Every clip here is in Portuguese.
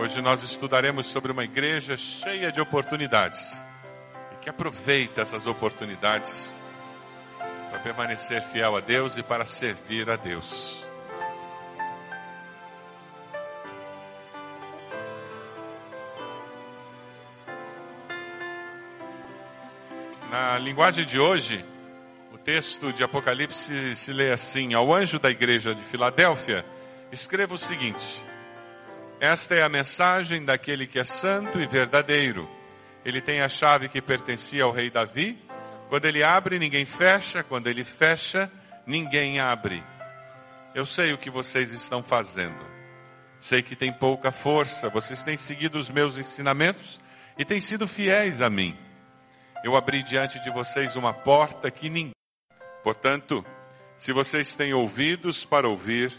Hoje nós estudaremos sobre uma igreja cheia de oportunidades e que aproveita essas oportunidades para permanecer fiel a Deus e para servir a Deus. Na linguagem de hoje, o texto de Apocalipse se lê assim: Ao anjo da igreja de Filadélfia, escreva o seguinte: Esta é a mensagem daquele que é santo e verdadeiro. Ele tem a chave que pertencia ao rei Davi. Quando ele abre, ninguém fecha. Quando ele fecha, ninguém abre. Eu sei o que vocês estão fazendo. Sei que tem pouca força. Vocês têm seguido os meus ensinamentos e têm sido fiéis a mim. Eu abri diante de vocês uma porta que ninguém. Portanto, se vocês têm ouvidos para ouvir,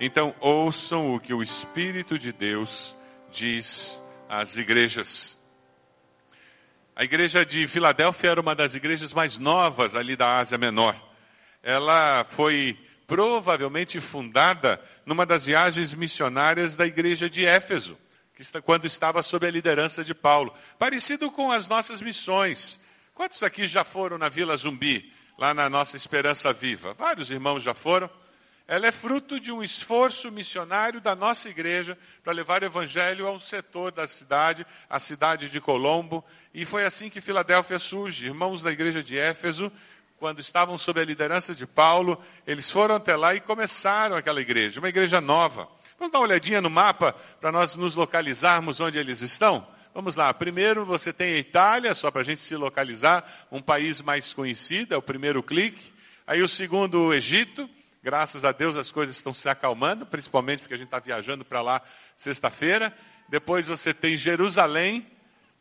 então ouçam o que o Espírito de Deus diz às igrejas. A igreja de Filadélfia era uma das igrejas mais novas ali da Ásia Menor. Ela foi provavelmente fundada numa das viagens missionárias da igreja de Éfeso, está, quando estava sob a liderança de Paulo. Parecido com as nossas missões. Quantos aqui já foram na Vila Zumbi, lá na nossa Esperança Viva? Vários irmãos já foram. Ela é fruto de um esforço missionário da nossa igreja para levar o evangelho a um setor da cidade, a cidade de Colombo. E foi assim que Filadélfia surge. Irmãos da igreja de Éfeso, quando estavam sob a liderança de Paulo, eles foram até lá e começaram aquela igreja, uma igreja nova. Vamos dar uma olhadinha no mapa para nós nos localizarmos onde eles estão? Vamos lá, primeiro você tem a Itália, só para a gente se localizar, um país mais conhecido, é o primeiro clique. Aí o segundo, o Egito. Graças a Deus as coisas estão se acalmando, principalmente porque a gente está viajando para lá sexta-feira. Depois você tem Jerusalém.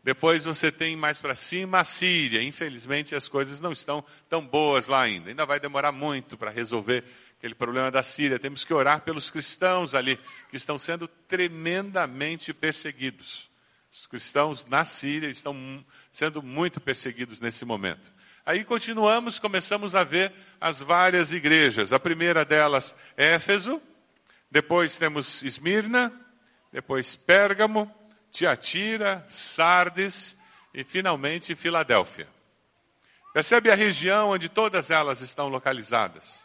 Depois você tem mais para cima a Síria. Infelizmente as coisas não estão tão boas lá ainda. Ainda vai demorar muito para resolver aquele problema da Síria. Temos que orar pelos cristãos ali, que estão sendo tremendamente perseguidos. Os cristãos na Síria estão sendo muito perseguidos nesse momento. Aí continuamos, começamos a ver as várias igrejas. A primeira delas, Éfeso, depois temos Esmirna, depois Pérgamo, Tiatira, Sardes e finalmente Filadélfia. Percebe a região onde todas elas estão localizadas?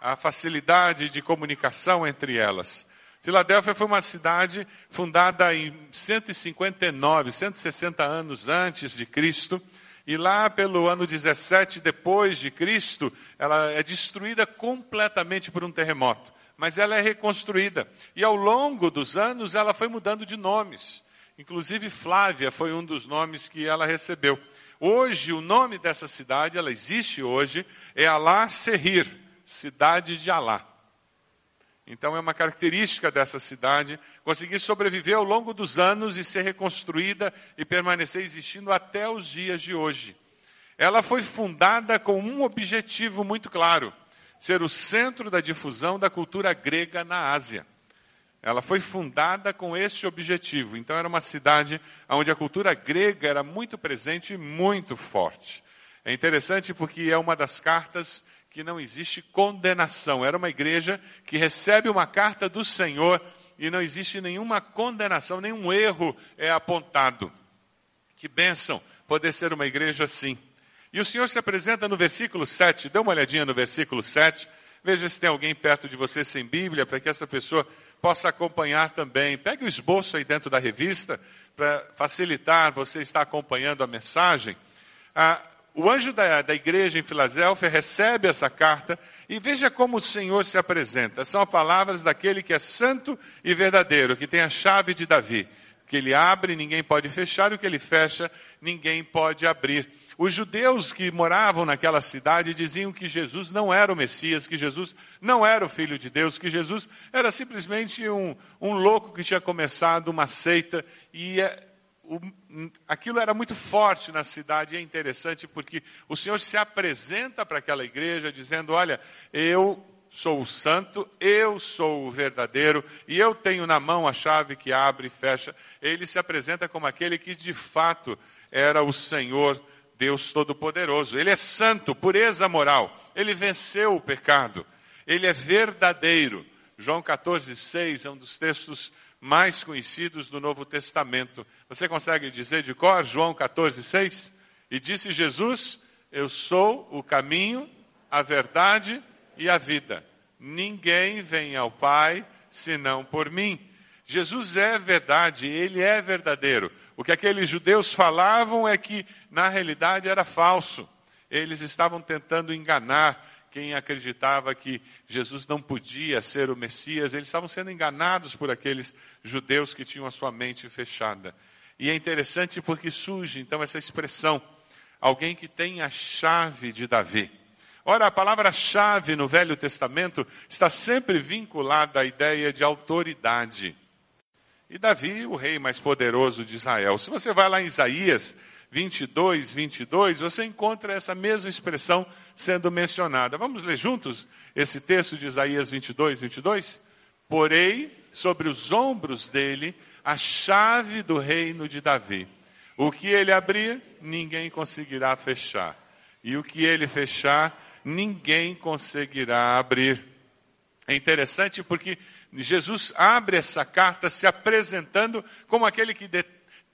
A facilidade de comunicação entre elas. Filadélfia foi uma cidade fundada em 159, 160 anos antes de Cristo, e lá pelo ano 17 depois de Cristo, ela é destruída completamente por um terremoto, mas ela é reconstruída. E ao longo dos anos ela foi mudando de nomes. Inclusive Flávia foi um dos nomes que ela recebeu. Hoje o nome dessa cidade, ela existe hoje, é Alá Serrir, cidade de Alá. Então é uma característica dessa cidade conseguir sobreviver ao longo dos anos e ser reconstruída e permanecer existindo até os dias de hoje. Ela foi fundada com um objetivo muito claro: ser o centro da difusão da cultura grega na Ásia. Ela foi fundada com esse objetivo. Então era uma cidade onde a cultura grega era muito presente e muito forte. É interessante porque é uma das cartas que não existe condenação. Era uma igreja que recebe uma carta do Senhor e não existe nenhuma condenação, nenhum erro é apontado. Que bênção poder ser uma igreja assim. E o Senhor se apresenta no versículo 7, dê uma olhadinha no versículo 7, veja se tem alguém perto de você sem Bíblia, para que essa pessoa possa acompanhar também. Pegue o esboço aí dentro da revista, para facilitar você estar acompanhando a mensagem. Ah, o anjo da, da igreja em Filadélfia recebe essa carta e veja como o Senhor se apresenta. São palavras daquele que é santo e verdadeiro, que tem a chave de Davi. Que ele abre, ninguém pode fechar, e o que ele fecha, ninguém pode abrir. Os judeus que moravam naquela cidade diziam que Jesus não era o Messias, que Jesus não era o Filho de Deus, que Jesus era simplesmente um, um louco que tinha começado uma seita e o, aquilo era muito forte na cidade é interessante porque o Senhor se apresenta para aquela igreja dizendo: Olha, eu sou o santo, eu sou o verdadeiro e eu tenho na mão a chave que abre e fecha. Ele se apresenta como aquele que de fato era o Senhor Deus Todo-Poderoso. Ele é santo, pureza moral. Ele venceu o pecado. Ele é verdadeiro. João 14, 6 é um dos textos mais conhecidos do Novo Testamento. Você consegue dizer de cor João 14, 6? E disse Jesus: Eu sou o caminho, a verdade e a vida. Ninguém vem ao Pai senão por mim. Jesus é verdade, ele é verdadeiro. O que aqueles judeus falavam é que, na realidade, era falso. Eles estavam tentando enganar quem acreditava que Jesus não podia ser o Messias. Eles estavam sendo enganados por aqueles judeus que tinham a sua mente fechada. E é interessante porque surge então essa expressão, alguém que tem a chave de Davi. Ora, a palavra-chave no Velho Testamento está sempre vinculada à ideia de autoridade. E Davi, o rei mais poderoso de Israel. Se você vai lá em Isaías 22, 22, você encontra essa mesma expressão sendo mencionada. Vamos ler juntos esse texto de Isaías 22, 22? Porei sobre os ombros dele a chave do reino de Davi. O que ele abrir, ninguém conseguirá fechar. E o que ele fechar, ninguém conseguirá abrir. É interessante porque Jesus abre essa carta se apresentando como aquele que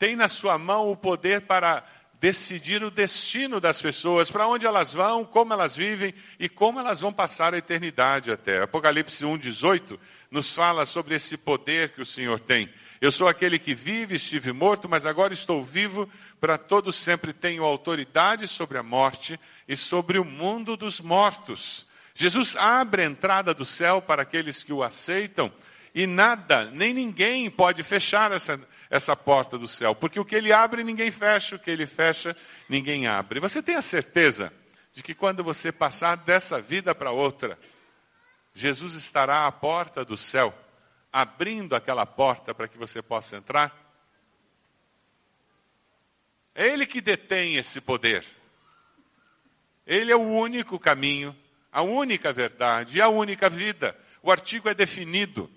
tem na sua mão o poder para decidir o destino das pessoas, para onde elas vão, como elas vivem e como elas vão passar a eternidade até. Apocalipse 1:18 nos fala sobre esse poder que o Senhor tem. Eu sou aquele que vive, estive morto, mas agora estou vivo, para todos sempre tenho autoridade sobre a morte e sobre o mundo dos mortos. Jesus abre a entrada do céu para aqueles que o aceitam e nada, nem ninguém pode fechar essa, essa porta do céu, porque o que ele abre ninguém fecha, o que ele fecha ninguém abre. Você tem a certeza de que quando você passar dessa vida para outra, Jesus estará à porta do céu abrindo aquela porta para que você possa entrar? É Ele que detém esse poder. Ele é o único caminho, a única verdade e a única vida. O artigo é definido.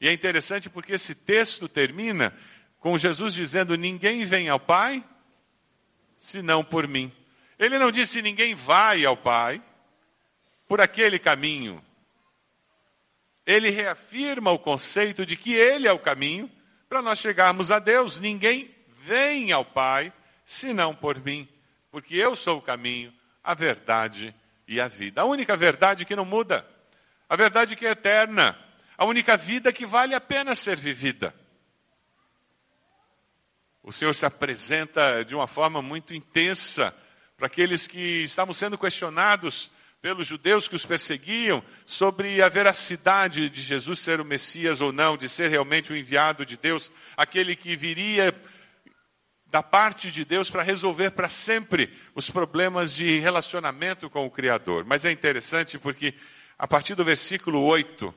E é interessante porque esse texto termina com Jesus dizendo: Ninguém vem ao Pai senão por mim. Ele não disse: Ninguém vai ao Pai por aquele caminho ele reafirma o conceito de que ele é o caminho para nós chegarmos a Deus. Ninguém vem ao Pai senão por mim, porque eu sou o caminho, a verdade e a vida. A única verdade que não muda, a verdade que é eterna, a única vida que vale a pena ser vivida. O Senhor se apresenta de uma forma muito intensa para aqueles que estavam sendo questionados pelos judeus que os perseguiam sobre a veracidade de Jesus ser o Messias ou não, de ser realmente o enviado de Deus, aquele que viria da parte de Deus para resolver para sempre os problemas de relacionamento com o Criador. Mas é interessante porque a partir do versículo 8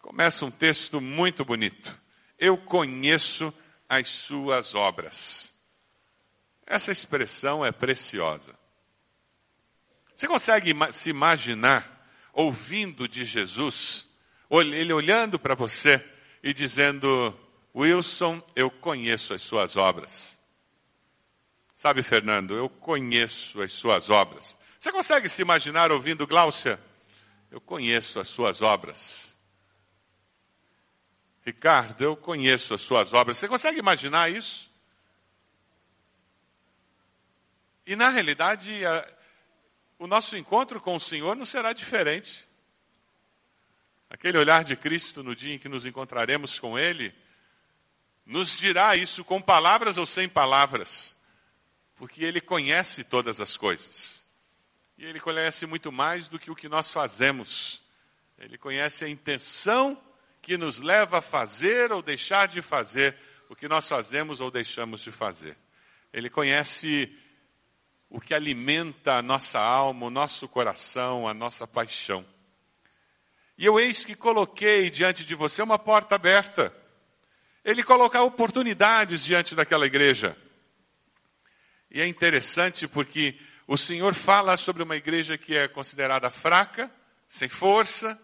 começa um texto muito bonito. Eu conheço as suas obras. Essa expressão é preciosa. Você consegue se imaginar ouvindo de Jesus, ele olhando para você e dizendo: Wilson, eu conheço as suas obras. Sabe, Fernando, eu conheço as suas obras. Você consegue se imaginar ouvindo Gláucia? Eu conheço as suas obras. Ricardo, eu conheço as suas obras. Você consegue imaginar isso? E na realidade, o nosso encontro com o Senhor não será diferente. Aquele olhar de Cristo no dia em que nos encontraremos com Ele, nos dirá isso com palavras ou sem palavras, porque Ele conhece todas as coisas. E Ele conhece muito mais do que o que nós fazemos. Ele conhece a intenção que nos leva a fazer ou deixar de fazer o que nós fazemos ou deixamos de fazer. Ele conhece o que alimenta a nossa alma, o nosso coração, a nossa paixão. E eu eis que coloquei diante de você uma porta aberta. Ele coloca oportunidades diante daquela igreja. E é interessante porque o Senhor fala sobre uma igreja que é considerada fraca, sem força,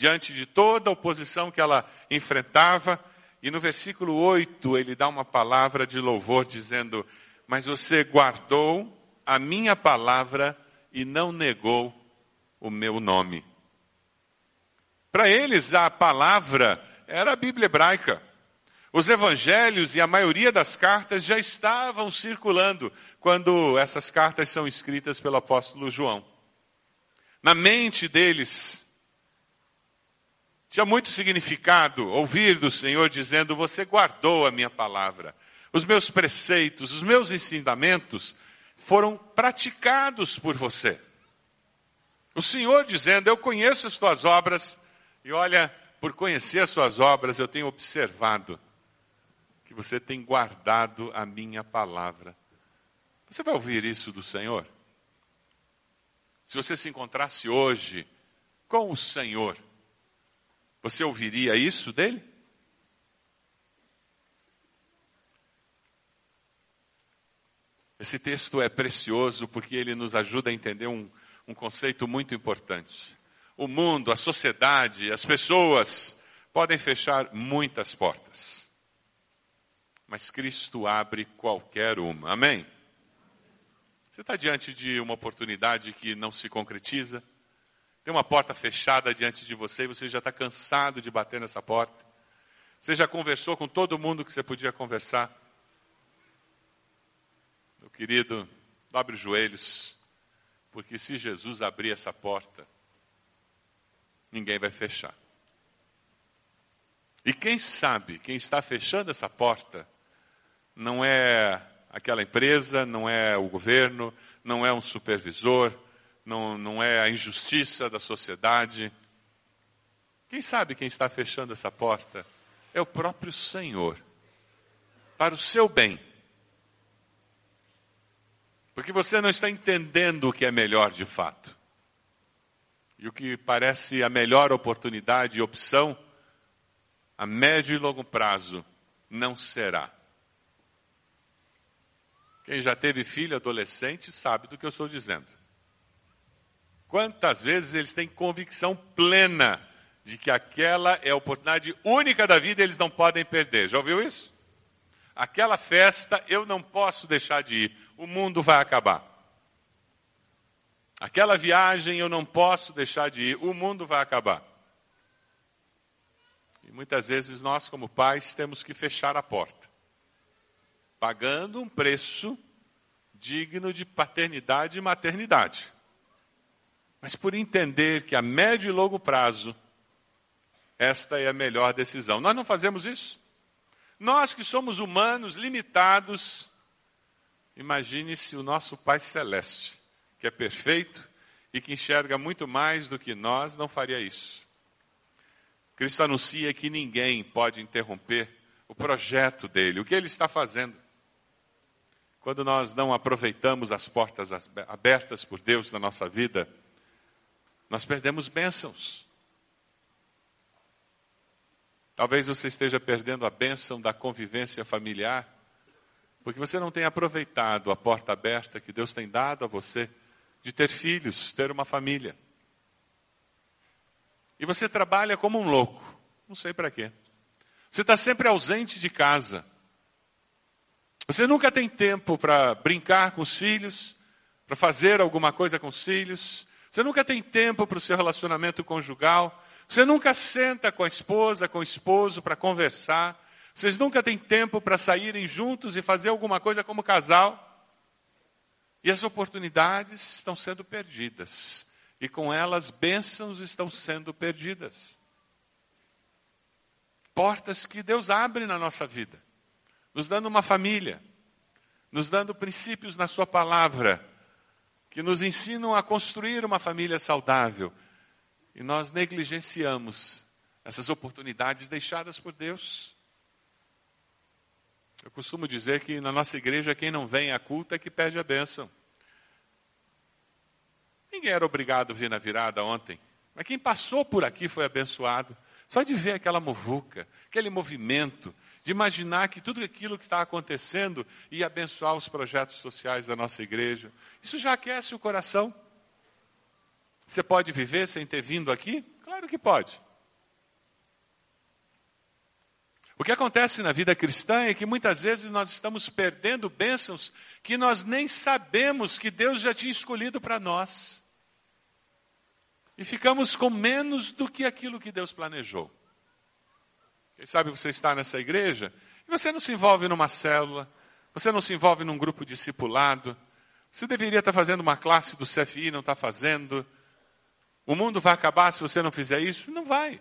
diante de toda a oposição que ela enfrentava. E no versículo 8 ele dá uma palavra de louvor dizendo: Mas você guardou a minha palavra e não negou o meu nome. Para eles, a palavra era a Bíblia hebraica. Os evangelhos e a maioria das cartas já estavam circulando quando essas cartas são escritas pelo apóstolo João. Na mente deles, tinha muito significado ouvir do Senhor dizendo: Você guardou a minha palavra, os meus preceitos, os meus ensinamentos foram praticados por você. O Senhor dizendo: Eu conheço as tuas obras, e olha, por conhecer as suas obras, eu tenho observado que você tem guardado a minha palavra. Você vai ouvir isso do Senhor? Se você se encontrasse hoje com o Senhor, você ouviria isso dele? Esse texto é precioso porque ele nos ajuda a entender um, um conceito muito importante. O mundo, a sociedade, as pessoas podem fechar muitas portas mas Cristo abre qualquer uma. Amém? Você está diante de uma oportunidade que não se concretiza? Tem uma porta fechada diante de você e você já está cansado de bater nessa porta? Você já conversou com todo mundo que você podia conversar? Meu querido, dobre os joelhos, porque se Jesus abrir essa porta, ninguém vai fechar. E quem sabe, quem está fechando essa porta, não é aquela empresa, não é o governo, não é um supervisor, não, não é a injustiça da sociedade. Quem sabe quem está fechando essa porta? É o próprio Senhor, para o seu bem. Porque você não está entendendo o que é melhor de fato. E o que parece a melhor oportunidade e opção, a médio e longo prazo, não será. Quem já teve filho adolescente sabe do que eu estou dizendo. Quantas vezes eles têm convicção plena de que aquela é a oportunidade única da vida e eles não podem perder. Já ouviu isso? Aquela festa eu não posso deixar de ir, o mundo vai acabar. Aquela viagem eu não posso deixar de ir, o mundo vai acabar. E muitas vezes nós, como pais, temos que fechar a porta pagando um preço digno de paternidade e maternidade. Mas por entender que a médio e longo prazo, esta é a melhor decisão. Nós não fazemos isso. Nós que somos humanos, limitados, imagine se o nosso Pai Celeste, que é perfeito e que enxerga muito mais do que nós, não faria isso. Cristo anuncia que ninguém pode interromper o projeto dele, o que ele está fazendo. Quando nós não aproveitamos as portas abertas por Deus na nossa vida, nós perdemos bênçãos. Talvez você esteja perdendo a bênção da convivência familiar, porque você não tem aproveitado a porta aberta que Deus tem dado a você de ter filhos, ter uma família. E você trabalha como um louco, não sei para quê. Você está sempre ausente de casa. Você nunca tem tempo para brincar com os filhos, para fazer alguma coisa com os filhos. Você nunca tem tempo para o seu relacionamento conjugal. Você nunca senta com a esposa, com o esposo para conversar. Vocês nunca têm tempo para saírem juntos e fazer alguma coisa como casal. E as oportunidades estão sendo perdidas. E com elas, bênçãos estão sendo perdidas. Portas que Deus abre na nossa vida nos dando uma família, nos dando princípios na Sua palavra, que nos ensinam a construir uma família saudável. E nós negligenciamos essas oportunidades deixadas por Deus. Eu costumo dizer que na nossa igreja quem não vem à culto é que perde a bênção. Ninguém era obrigado a vir na virada ontem, mas quem passou por aqui foi abençoado. Só de ver aquela muvuca, aquele movimento, de imaginar que tudo aquilo que está acontecendo ia abençoar os projetos sociais da nossa igreja. Isso já aquece o coração. Você pode viver sem ter vindo aqui? Claro que pode. O que acontece na vida cristã é que muitas vezes nós estamos perdendo bênçãos que nós nem sabemos que Deus já tinha escolhido para nós. E ficamos com menos do que aquilo que Deus planejou. Quem sabe você está nessa igreja e você não se envolve numa célula, você não se envolve num grupo discipulado, você deveria estar fazendo uma classe do CFI, não está fazendo. O mundo vai acabar se você não fizer isso? Não vai.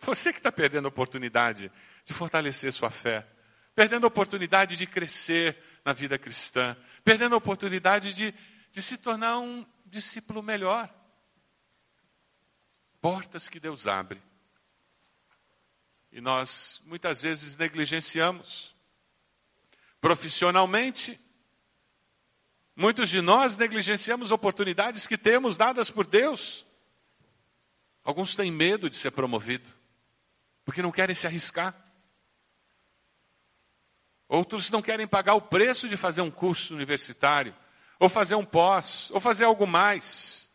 Você que está perdendo a oportunidade de fortalecer sua fé, perdendo a oportunidade de crescer na vida cristã, perdendo a oportunidade de, de se tornar um discípulo melhor. Portas que Deus abre. E nós muitas vezes negligenciamos. Profissionalmente, muitos de nós negligenciamos oportunidades que temos dadas por Deus. Alguns têm medo de ser promovido, porque não querem se arriscar. Outros não querem pagar o preço de fazer um curso universitário, ou fazer um pós, ou fazer algo mais.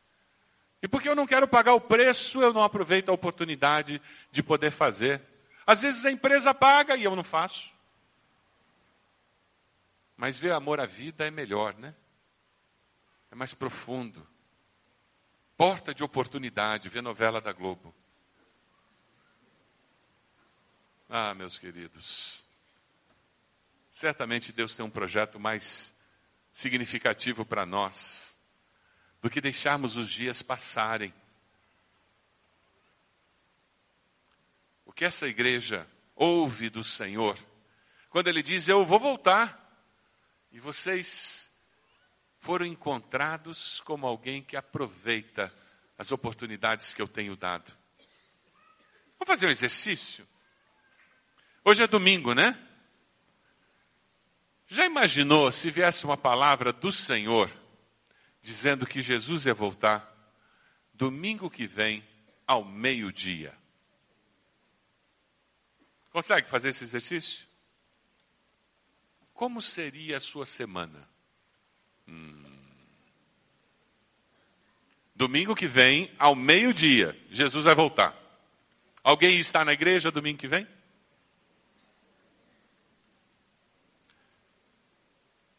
E porque eu não quero pagar o preço, eu não aproveito a oportunidade de poder fazer. Às vezes a empresa paga e eu não faço. Mas ver amor à vida é melhor, né? É mais profundo. Porta de oportunidade, ver novela da Globo. Ah, meus queridos, Certamente Deus tem um projeto mais significativo para nós do que deixarmos os dias passarem. Que essa igreja ouve do Senhor, quando Ele diz: Eu vou voltar, e vocês foram encontrados como alguém que aproveita as oportunidades que eu tenho dado. Vamos fazer um exercício? Hoje é domingo, né? Já imaginou se viesse uma palavra do Senhor dizendo que Jesus ia voltar domingo que vem ao meio-dia? Consegue fazer esse exercício? Como seria a sua semana? Hum. Domingo que vem, ao meio-dia, Jesus vai voltar. Alguém está na igreja domingo que vem?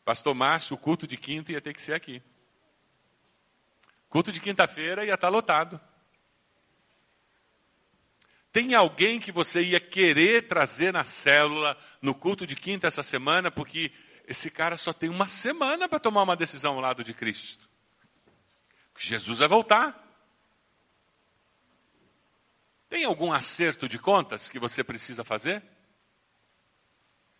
Pastor Márcio, o culto de quinta ia ter que ser aqui. Culto de quinta-feira ia estar lotado. Tem alguém que você ia querer trazer na célula no culto de quinta essa semana, porque esse cara só tem uma semana para tomar uma decisão ao lado de Cristo. Jesus vai voltar. Tem algum acerto de contas que você precisa fazer?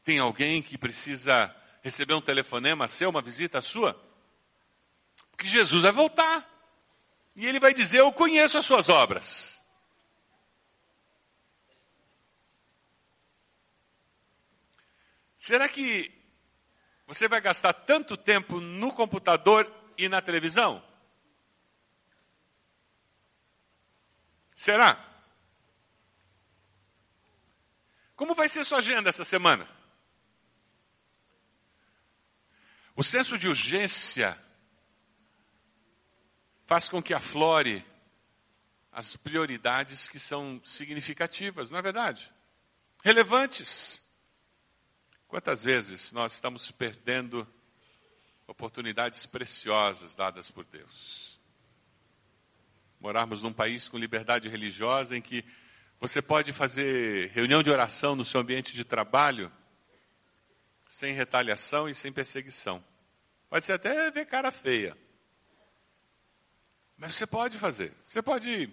Tem alguém que precisa receber um telefonema seu, uma visita sua? Porque Jesus vai voltar. E ele vai dizer: Eu conheço as suas obras. Será que você vai gastar tanto tempo no computador e na televisão? Será? Como vai ser sua agenda essa semana? O senso de urgência faz com que aflore as prioridades que são significativas, não é verdade? Relevantes. Quantas vezes nós estamos perdendo oportunidades preciosas dadas por Deus? Morarmos num país com liberdade religiosa em que você pode fazer reunião de oração no seu ambiente de trabalho sem retaliação e sem perseguição. Pode ser até ver cara feia. Mas você pode fazer. Você pode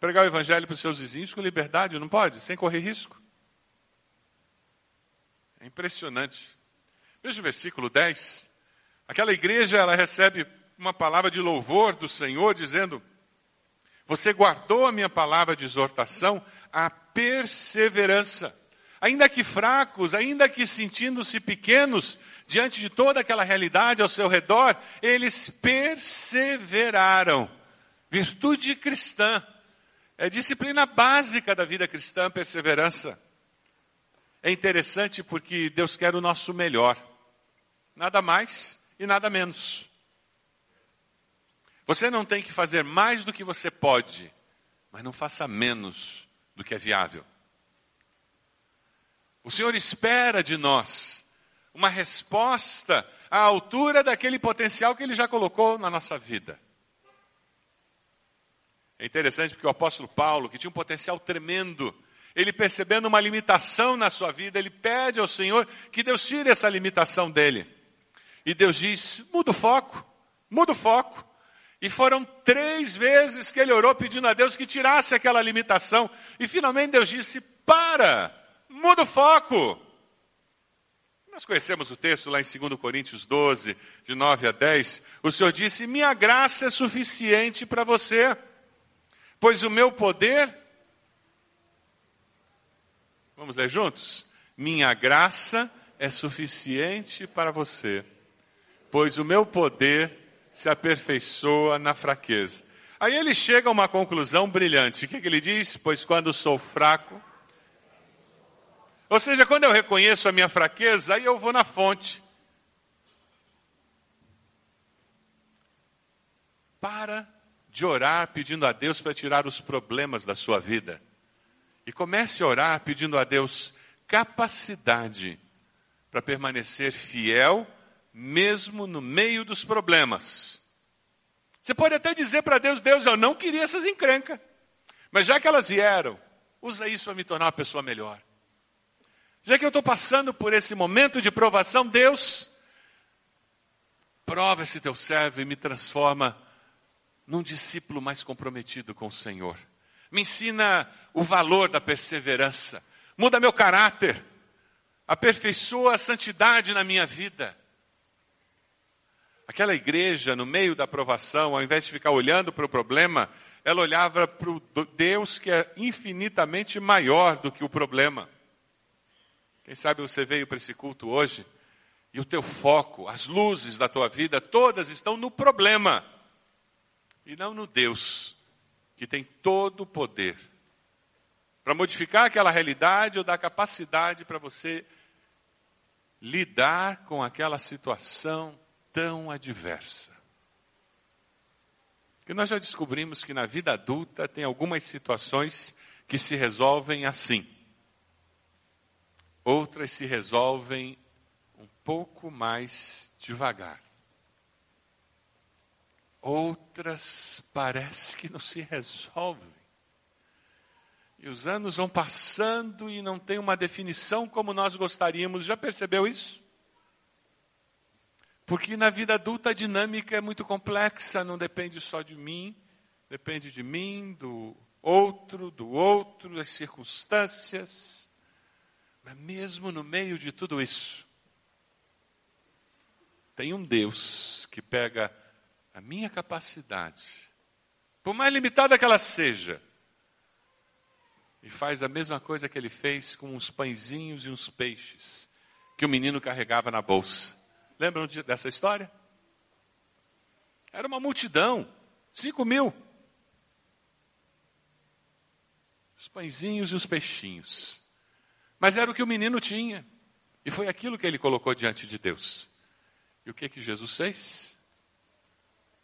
pregar o evangelho para os seus vizinhos com liberdade, não pode? Sem correr risco. Impressionante. Veja o versículo 10. Aquela igreja, ela recebe uma palavra de louvor do Senhor, dizendo: Você guardou a minha palavra de exortação, a perseverança. Ainda que fracos, ainda que sentindo-se pequenos, diante de toda aquela realidade ao seu redor, eles perseveraram. Virtude cristã. É disciplina básica da vida cristã, perseverança. É interessante porque Deus quer o nosso melhor. Nada mais e nada menos. Você não tem que fazer mais do que você pode, mas não faça menos do que é viável. O Senhor espera de nós uma resposta à altura daquele potencial que ele já colocou na nossa vida. É interessante porque o apóstolo Paulo, que tinha um potencial tremendo, ele percebendo uma limitação na sua vida, ele pede ao Senhor que Deus tire essa limitação dele. E Deus diz: muda o foco, muda o foco. E foram três vezes que ele orou pedindo a Deus que tirasse aquela limitação. E finalmente Deus disse: para, muda o foco. Nós conhecemos o texto lá em 2 Coríntios 12, de 9 a 10. O Senhor disse: Minha graça é suficiente para você, pois o meu poder. Vamos ler juntos? Minha graça é suficiente para você, pois o meu poder se aperfeiçoa na fraqueza. Aí ele chega a uma conclusão brilhante. O que, que ele diz? Pois quando sou fraco, ou seja, quando eu reconheço a minha fraqueza, aí eu vou na fonte. Para de orar pedindo a Deus para tirar os problemas da sua vida. E comece a orar pedindo a Deus capacidade para permanecer fiel, mesmo no meio dos problemas. Você pode até dizer para Deus: Deus, eu não queria essas encrencas, mas já que elas vieram, usa isso para me tornar uma pessoa melhor. Já que eu estou passando por esse momento de provação, Deus, prova esse teu servo e me transforma num discípulo mais comprometido com o Senhor. Me ensina o valor da perseverança. Muda meu caráter. Aperfeiçoa a santidade na minha vida. Aquela igreja, no meio da provação, ao invés de ficar olhando para o problema, ela olhava para o Deus que é infinitamente maior do que o problema. Quem sabe você veio para esse culto hoje e o teu foco, as luzes da tua vida, todas estão no problema e não no Deus, que tem todo o poder para modificar aquela realidade ou dar capacidade para você lidar com aquela situação tão adversa. Que nós já descobrimos que na vida adulta tem algumas situações que se resolvem assim. Outras se resolvem um pouco mais devagar. Outras parece que não se resolvem. E os anos vão passando e não tem uma definição como nós gostaríamos. Já percebeu isso? Porque na vida adulta a dinâmica é muito complexa, não depende só de mim, depende de mim, do outro, do outro, das circunstâncias. Mas mesmo no meio de tudo isso, tem um Deus que pega a minha capacidade, por mais limitada que ela seja, e faz a mesma coisa que ele fez com uns pãezinhos e uns peixes que o menino carregava na bolsa. Lembram dessa história? Era uma multidão, cinco mil. Os pãezinhos e os peixinhos. Mas era o que o menino tinha. E foi aquilo que ele colocou diante de Deus. E o que que Jesus fez?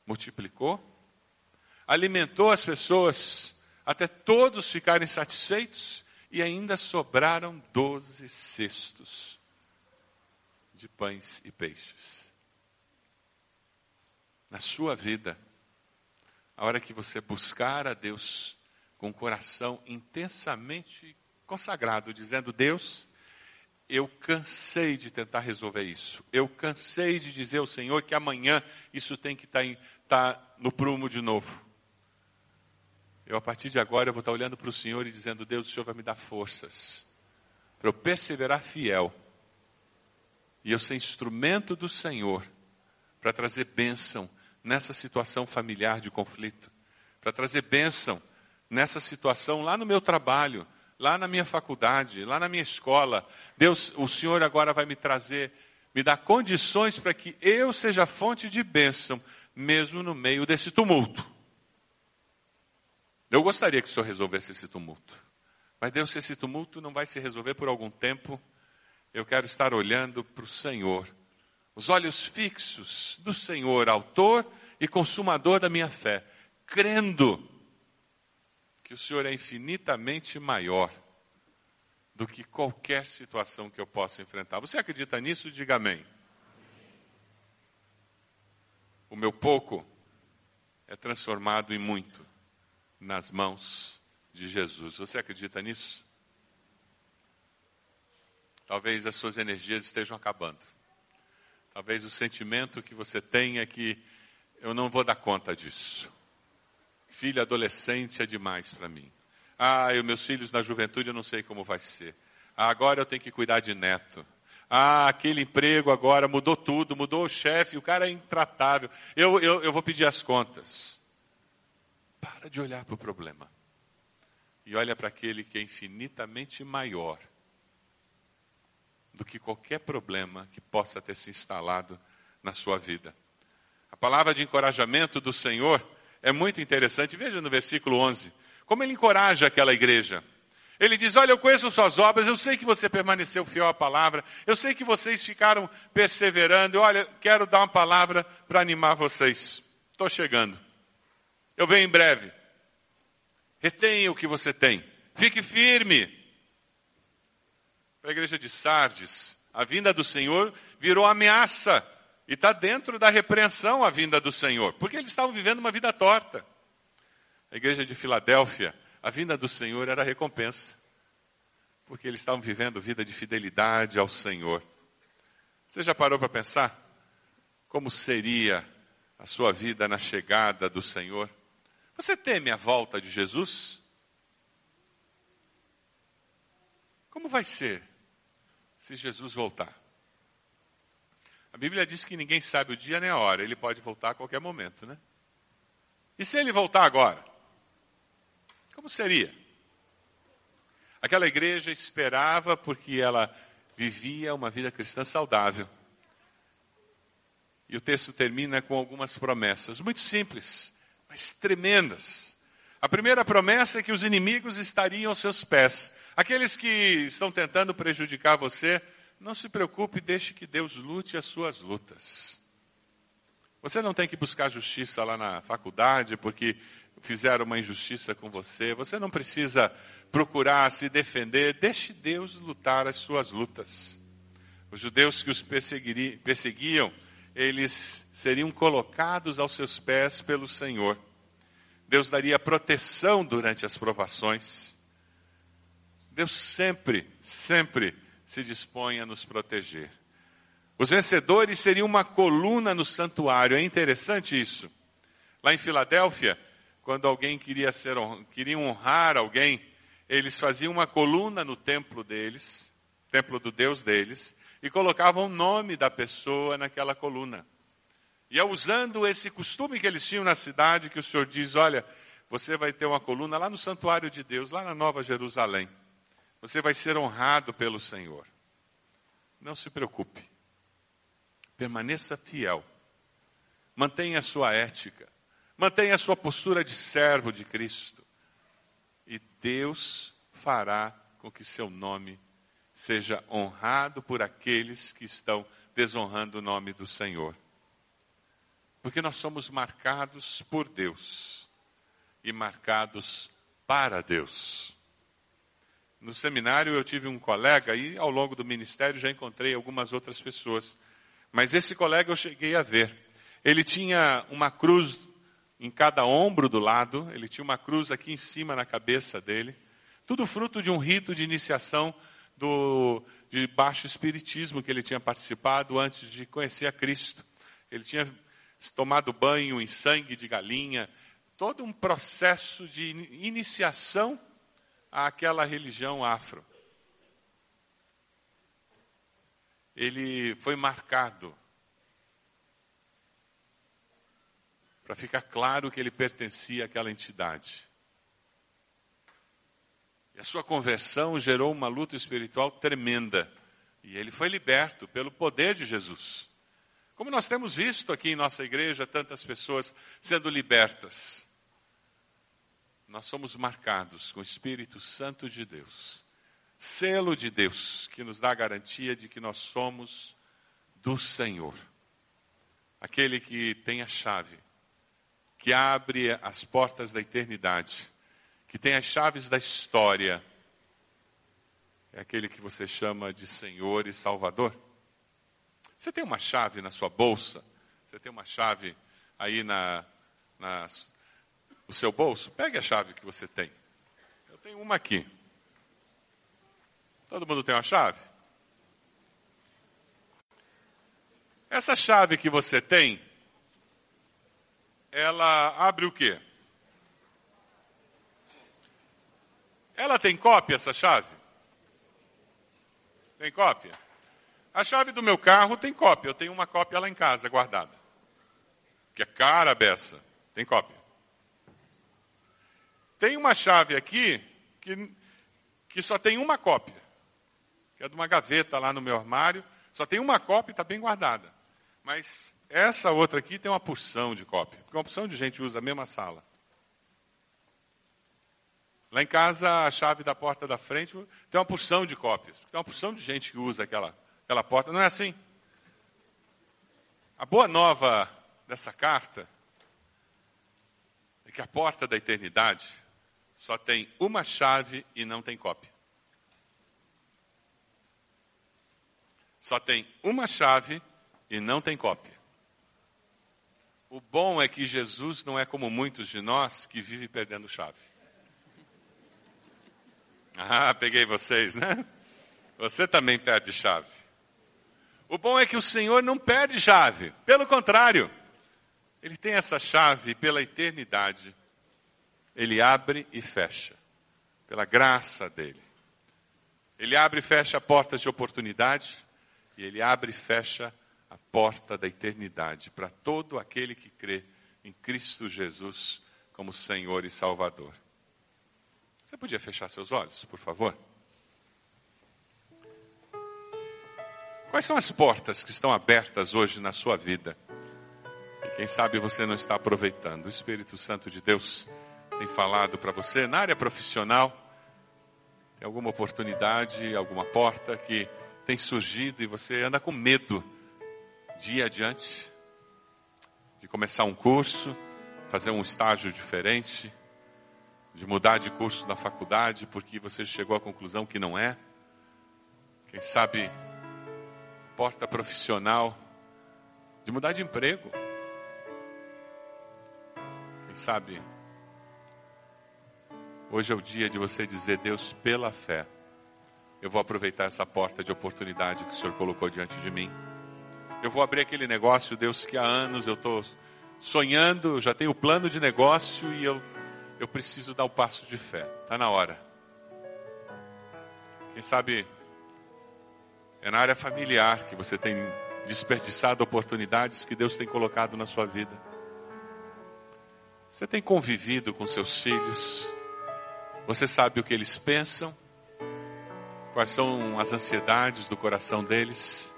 Multiplicou, alimentou as pessoas até todos ficarem satisfeitos e ainda sobraram doze cestos de pães e peixes. Na sua vida, a hora que você buscar a Deus com o coração intensamente consagrado, dizendo: Deus, eu cansei de tentar resolver isso. Eu cansei de dizer ao Senhor que amanhã isso tem que estar, tá no prumo de novo. Eu, a partir de agora, eu vou estar olhando para o Senhor e dizendo: Deus, o Senhor vai me dar forças para eu perseverar fiel e eu ser instrumento do Senhor para trazer bênção nessa situação familiar de conflito, para trazer bênção nessa situação lá no meu trabalho, lá na minha faculdade, lá na minha escola. Deus, o Senhor agora vai me trazer, me dar condições para que eu seja fonte de bênção, mesmo no meio desse tumulto. Eu gostaria que o Senhor resolvesse esse tumulto. Mas Deus, se esse tumulto não vai se resolver por algum tempo, eu quero estar olhando para o Senhor. Os olhos fixos do Senhor, autor e consumador da minha fé, crendo que o Senhor é infinitamente maior do que qualquer situação que eu possa enfrentar. Você acredita nisso? Diga amém. O meu pouco é transformado em muito nas mãos de Jesus. Você acredita nisso? talvez as suas energias estejam acabando. Talvez o sentimento que você tenha é que eu não vou dar conta disso. Filho adolescente é demais para mim. Ah, e meus filhos na juventude eu não sei como vai ser. Ah, agora eu tenho que cuidar de neto. Ah, aquele emprego agora mudou tudo, mudou o chefe, o cara é intratável. Eu, eu, eu vou pedir as contas. Para de olhar para o problema. E olha para aquele que é infinitamente maior do que qualquer problema que possa ter se instalado na sua vida. A palavra de encorajamento do Senhor é muito interessante. Veja no versículo 11, como ele encoraja aquela igreja. Ele diz: Olha, eu conheço suas obras, eu sei que você permaneceu fiel à palavra, eu sei que vocês ficaram perseverando. Olha, quero dar uma palavra para animar vocês. Estou chegando. Eu venho em breve. Retenha o que você tem. Fique firme. Para a igreja de Sardes, a vinda do Senhor virou ameaça. E está dentro da repreensão a vinda do Senhor, porque eles estavam vivendo uma vida torta. A igreja de Filadélfia, a vinda do Senhor era recompensa, porque eles estavam vivendo vida de fidelidade ao Senhor. Você já parou para pensar como seria a sua vida na chegada do Senhor? Você teme a volta de Jesus? Como vai ser se Jesus voltar? A Bíblia diz que ninguém sabe o dia nem a hora, ele pode voltar a qualquer momento, né? E se ele voltar agora? Como seria? Aquela igreja esperava porque ela vivia uma vida cristã saudável. E o texto termina com algumas promessas, muito simples, mas tremendas. A primeira promessa é que os inimigos estariam aos seus pés. Aqueles que estão tentando prejudicar você não se preocupe, deixe que Deus lute as suas lutas. Você não tem que buscar justiça lá na faculdade porque fizeram uma injustiça com você. Você não precisa procurar se defender. Deixe Deus lutar as suas lutas. Os judeus que os perseguiam, eles seriam colocados aos seus pés pelo Senhor. Deus daria proteção durante as provações. Deus sempre, sempre se dispõe a nos proteger. Os vencedores seriam uma coluna no santuário. É interessante isso. Lá em Filadélfia, quando alguém queria ser queria honrar alguém, eles faziam uma coluna no templo deles, templo do Deus deles, e colocavam o nome da pessoa naquela coluna. E é usando esse costume que eles tinham na cidade que o Senhor diz: olha, você vai ter uma coluna lá no santuário de Deus, lá na Nova Jerusalém. Você vai ser honrado pelo Senhor. Não se preocupe. Permaneça fiel. Mantenha a sua ética. Mantenha a sua postura de servo de Cristo. E Deus fará com que seu nome seja honrado por aqueles que estão desonrando o nome do Senhor. Porque nós somos marcados por Deus e marcados para Deus. No seminário eu tive um colega e ao longo do ministério já encontrei algumas outras pessoas. Mas esse colega eu cheguei a ver. Ele tinha uma cruz em cada ombro do lado, ele tinha uma cruz aqui em cima na cabeça dele. Tudo fruto de um rito de iniciação do, de baixo espiritismo que ele tinha participado antes de conhecer a Cristo. Ele tinha tomado banho em sangue de galinha, todo um processo de iniciação àquela religião afro. Ele foi marcado para ficar claro que ele pertencia àquela entidade. E a sua conversão gerou uma luta espiritual tremenda. E ele foi liberto pelo poder de Jesus. Como nós temos visto aqui em nossa igreja tantas pessoas sendo libertas nós somos marcados com o Espírito Santo de Deus, selo de Deus, que nos dá a garantia de que nós somos do Senhor. Aquele que tem a chave, que abre as portas da eternidade, que tem as chaves da história, é aquele que você chama de Senhor e Salvador? Você tem uma chave na sua bolsa? Você tem uma chave aí na, na no seu bolso? Pegue a chave que você tem. Eu tenho uma aqui. Todo mundo tem uma chave? Essa chave que você tem, ela abre o quê? Ela tem cópia, essa chave? Tem cópia? A chave do meu carro tem cópia. Eu tenho uma cópia lá em casa guardada. Que é cara beça. Tem cópia. Tem uma chave aqui que, que só tem uma cópia. Que é de uma gaveta lá no meu armário. Só tem uma cópia e está bem guardada. Mas essa outra aqui tem uma porção de cópia. Porque uma porção de gente usa a mesma sala. Lá em casa, a chave da porta da frente tem uma porção de cópias. Tem uma porção de gente que usa aquela, aquela porta. Não é assim? A boa nova dessa carta é que a porta da eternidade só tem uma chave e não tem cópia. Só tem uma chave e não tem cópia. O bom é que Jesus não é como muitos de nós que vivem perdendo chave. Ah, peguei vocês, né? Você também perde chave. O bom é que o Senhor não perde chave, pelo contrário, Ele tem essa chave pela eternidade. Ele abre e fecha, pela graça dele. Ele abre e fecha portas de oportunidade, e ele abre e fecha a porta da eternidade para todo aquele que crê em Cristo Jesus como Senhor e Salvador. Você podia fechar seus olhos, por favor? Quais são as portas que estão abertas hoje na sua vida? E quem sabe você não está aproveitando. O Espírito Santo de Deus tem falado para você na área profissional. Tem alguma oportunidade, alguma porta que tem surgido e você anda com medo de ir adiante, de começar um curso, fazer um estágio diferente de mudar de curso na faculdade porque você chegou à conclusão que não é. Quem sabe, porta profissional, de mudar de emprego. Quem sabe, hoje é o dia de você dizer, Deus, pela fé, eu vou aproveitar essa porta de oportunidade que o Senhor colocou diante de mim. Eu vou abrir aquele negócio, Deus, que há anos eu estou sonhando, já tenho o plano de negócio e eu eu preciso dar o passo de fé. Está na hora. Quem sabe é na área familiar que você tem desperdiçado oportunidades que Deus tem colocado na sua vida. Você tem convivido com seus filhos. Você sabe o que eles pensam. Quais são as ansiedades do coração deles.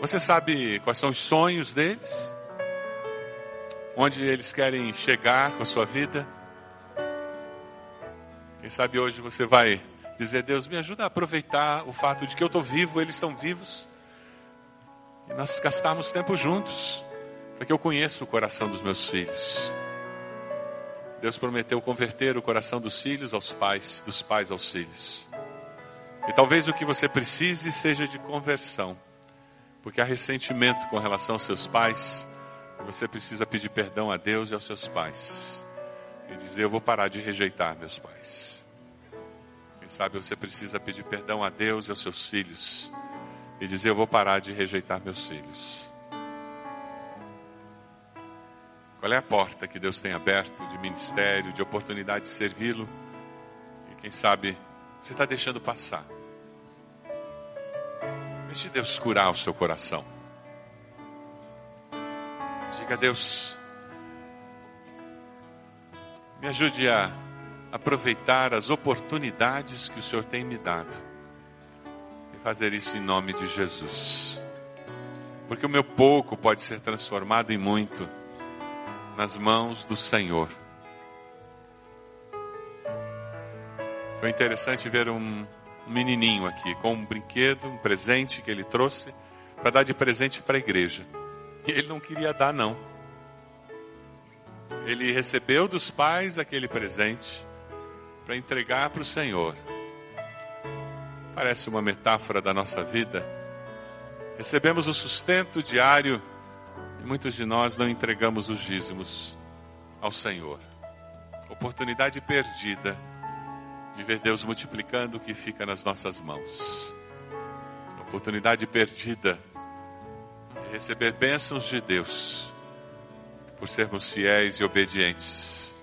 Você sabe quais são os sonhos deles onde eles querem chegar com a sua vida. Quem sabe hoje você vai dizer: Deus, me ajuda a aproveitar o fato de que eu estou vivo, eles estão vivos, e nós gastarmos tempo juntos, porque eu conheço o coração dos meus filhos. Deus prometeu converter o coração dos filhos aos pais, dos pais aos filhos. E talvez o que você precise seja de conversão, porque há ressentimento com relação aos seus pais você precisa pedir perdão a Deus e aos seus pais. E dizer: Eu vou parar de rejeitar meus pais. Quem sabe você precisa pedir perdão a Deus e aos seus filhos. E dizer: Eu vou parar de rejeitar meus filhos. Qual é a porta que Deus tem aberto de ministério, de oportunidade de servi-lo? E quem sabe você está deixando passar. Deixe Deus curar o seu coração. Diga a Deus, me ajude a aproveitar as oportunidades que o Senhor tem me dado e fazer isso em nome de Jesus. Porque o meu pouco pode ser transformado em muito nas mãos do Senhor. Foi interessante ver um menininho aqui com um brinquedo, um presente que ele trouxe para dar de presente para a igreja. E ele não queria dar, não. Ele recebeu dos pais aquele presente para entregar para o Senhor. Parece uma metáfora da nossa vida. Recebemos o sustento diário e muitos de nós não entregamos os dízimos ao Senhor. Oportunidade perdida de ver Deus multiplicando o que fica nas nossas mãos. Oportunidade perdida receber bênçãos de Deus por sermos fiéis e obedientes.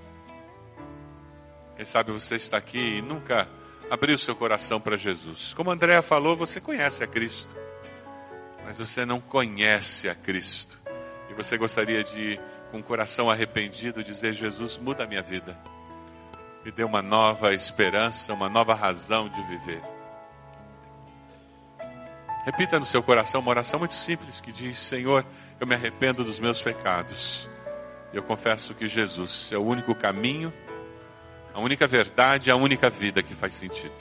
Quem sabe você está aqui e nunca abriu seu coração para Jesus. Como Andréa falou, você conhece a Cristo, mas você não conhece a Cristo. E você gostaria de, com o coração arrependido, dizer: Jesus, muda a minha vida. Me dê uma nova esperança, uma nova razão de viver. Repita no seu coração uma oração muito simples que diz: Senhor, eu me arrependo dos meus pecados. Eu confesso que Jesus é o único caminho, a única verdade, a única vida que faz sentido.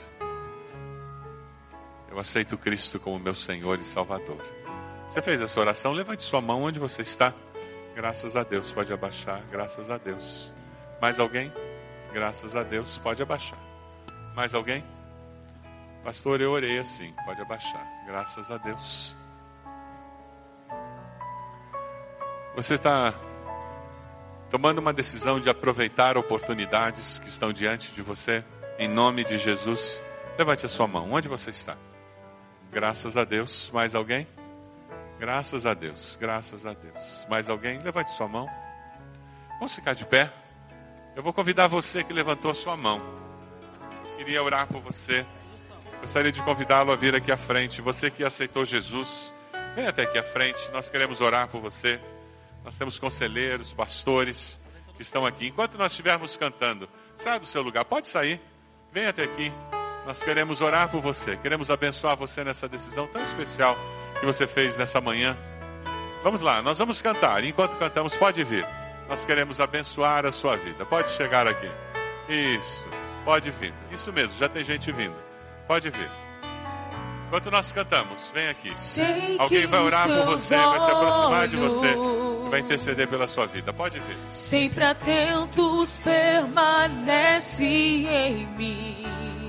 Eu aceito Cristo como meu Senhor e Salvador. Você fez essa oração? Levante sua mão onde você está. Graças a Deus, pode abaixar. Graças a Deus. Mais alguém? Graças a Deus, pode abaixar. Mais alguém? Pastor, eu orei assim, pode abaixar. Graças a Deus. Você está tomando uma decisão de aproveitar oportunidades que estão diante de você, em nome de Jesus. Levante a sua mão. Onde você está? Graças a Deus. Mais alguém? Graças a Deus. Graças a Deus. Mais alguém? Levante sua mão. Vamos ficar de pé. Eu vou convidar você que levantou a sua mão. Queria orar por você. Gostaria de convidá-lo a vir aqui à frente. Você que aceitou Jesus, vem até aqui à frente. Nós queremos orar por você. Nós temos conselheiros, pastores que estão aqui. Enquanto nós estivermos cantando, saia do seu lugar, pode sair. Vem até aqui. Nós queremos orar por você. Queremos abençoar você nessa decisão tão especial que você fez nessa manhã. Vamos lá, nós vamos cantar. Enquanto cantamos, pode vir. Nós queremos abençoar a sua vida. Pode chegar aqui. Isso, pode vir. Isso mesmo, já tem gente vindo. Pode vir. Enquanto nós cantamos, vem aqui. Alguém vai orar por você, vai se aproximar de você, vai interceder pela sua vida. Pode vir. Sempre atentos permanece em mim.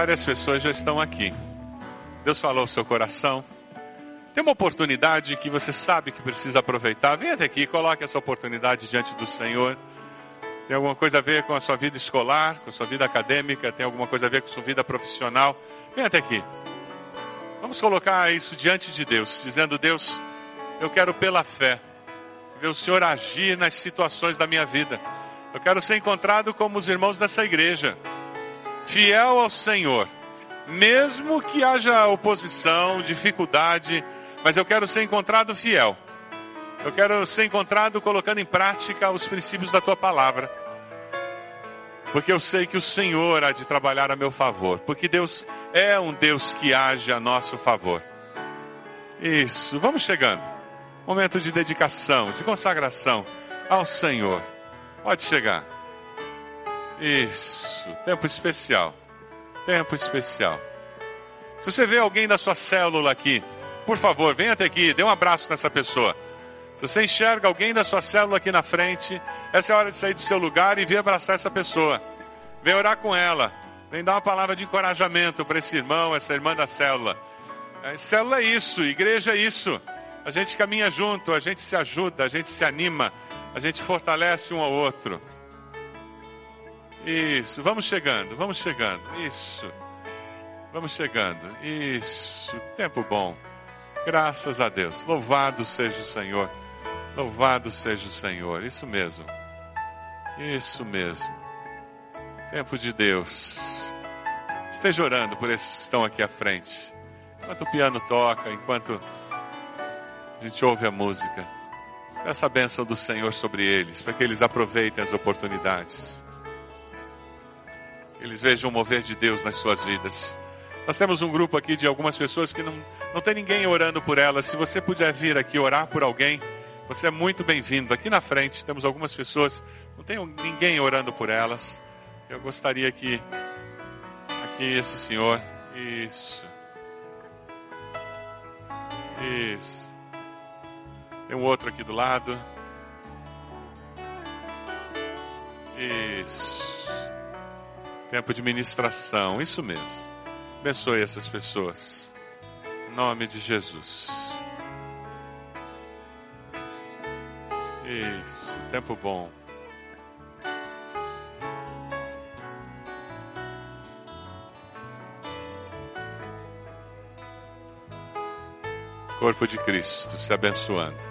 Várias pessoas já estão aqui. Deus falou ao seu coração. Tem uma oportunidade que você sabe que precisa aproveitar. Venha até aqui, coloque essa oportunidade diante do Senhor. Tem alguma coisa a ver com a sua vida escolar, com a sua vida acadêmica, tem alguma coisa a ver com a sua vida profissional. Venha até aqui. Vamos colocar isso diante de Deus, dizendo: Deus, eu quero pela fé ver o Senhor agir nas situações da minha vida. Eu quero ser encontrado como os irmãos dessa igreja, fiel ao Senhor, mesmo que haja oposição, dificuldade, mas eu quero ser encontrado fiel. Eu quero ser encontrado colocando em prática os princípios da tua palavra. Porque eu sei que o Senhor há de trabalhar a meu favor. Porque Deus é um Deus que age a nosso favor. Isso, vamos chegando. Momento de dedicação, de consagração ao Senhor. Pode chegar. Isso, tempo especial. Tempo especial. Se você vê alguém da sua célula aqui, por favor, venha até aqui, dê um abraço nessa pessoa. Se você enxerga alguém da sua célula aqui na frente, essa é a hora de sair do seu lugar e vir abraçar essa pessoa. Vem orar com ela. Vem dar uma palavra de encorajamento para esse irmão, essa irmã da célula. É, célula é isso, igreja é isso. A gente caminha junto, a gente se ajuda, a gente se anima, A gente fortalece um ao outro. Isso, vamos chegando, vamos chegando. Isso. Vamos chegando. Isso. Tempo bom. Graças a Deus. Louvado seja o Senhor. Louvado seja o Senhor. Isso mesmo. Isso mesmo. Tempo de Deus. Esteja orando por esses que estão aqui à frente. Enquanto o piano toca, enquanto a gente ouve a música. Peça a bênção do Senhor sobre eles, para que eles aproveitem as oportunidades. Eles vejam o mover de Deus nas suas vidas. Nós temos um grupo aqui de algumas pessoas que não, não tem ninguém orando por elas. Se você puder vir aqui orar por alguém, você é muito bem-vindo. Aqui na frente temos algumas pessoas, não tem ninguém orando por elas. Eu gostaria que aqui esse senhor, isso, isso. Tem um outro aqui do lado. Isso. Tempo de ministração, isso mesmo. Abençoe essas pessoas. Em nome de Jesus. Isso, tempo bom. Corpo de Cristo se abençoando.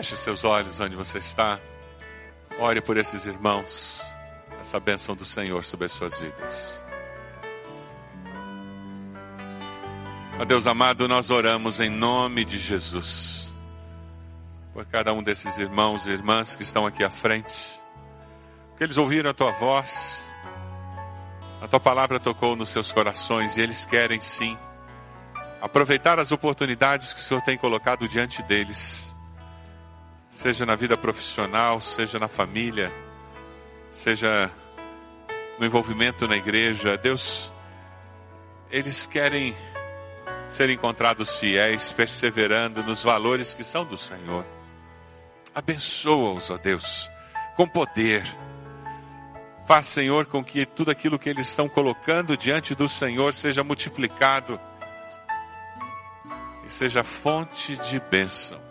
Feche seus olhos onde você está. Ore por esses irmãos. Essa bênção do Senhor sobre as suas vidas. Ó Deus amado, nós oramos em nome de Jesus por cada um desses irmãos e irmãs que estão aqui à frente. Que eles ouviram a tua voz, a tua palavra tocou nos seus corações e eles querem sim aproveitar as oportunidades que o Senhor tem colocado diante deles, seja na vida profissional, seja na família, seja no envolvimento na igreja. Deus, eles querem ser encontrados fiéis, perseverando nos valores que são do Senhor. Abençoa-os, ó Deus, com poder. Faz, Senhor, com que tudo aquilo que eles estão colocando diante do Senhor seja multiplicado e seja fonte de bênção.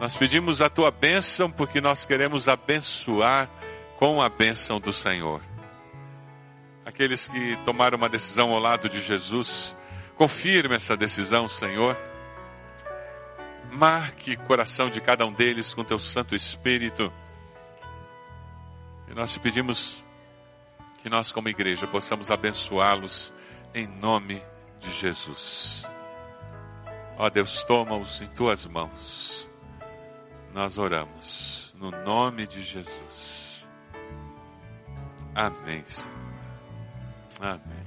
Nós pedimos a tua bênção porque nós queremos abençoar com a bênção do Senhor. Aqueles que tomaram uma decisão ao lado de Jesus, confirme essa decisão, Senhor Marque o coração de cada um deles com teu Santo Espírito. E nós te pedimos que nós, como igreja, possamos abençoá-los em nome de Jesus. Ó Deus, toma-os em tuas mãos. Nós oramos no nome de Jesus. Amém. Amém.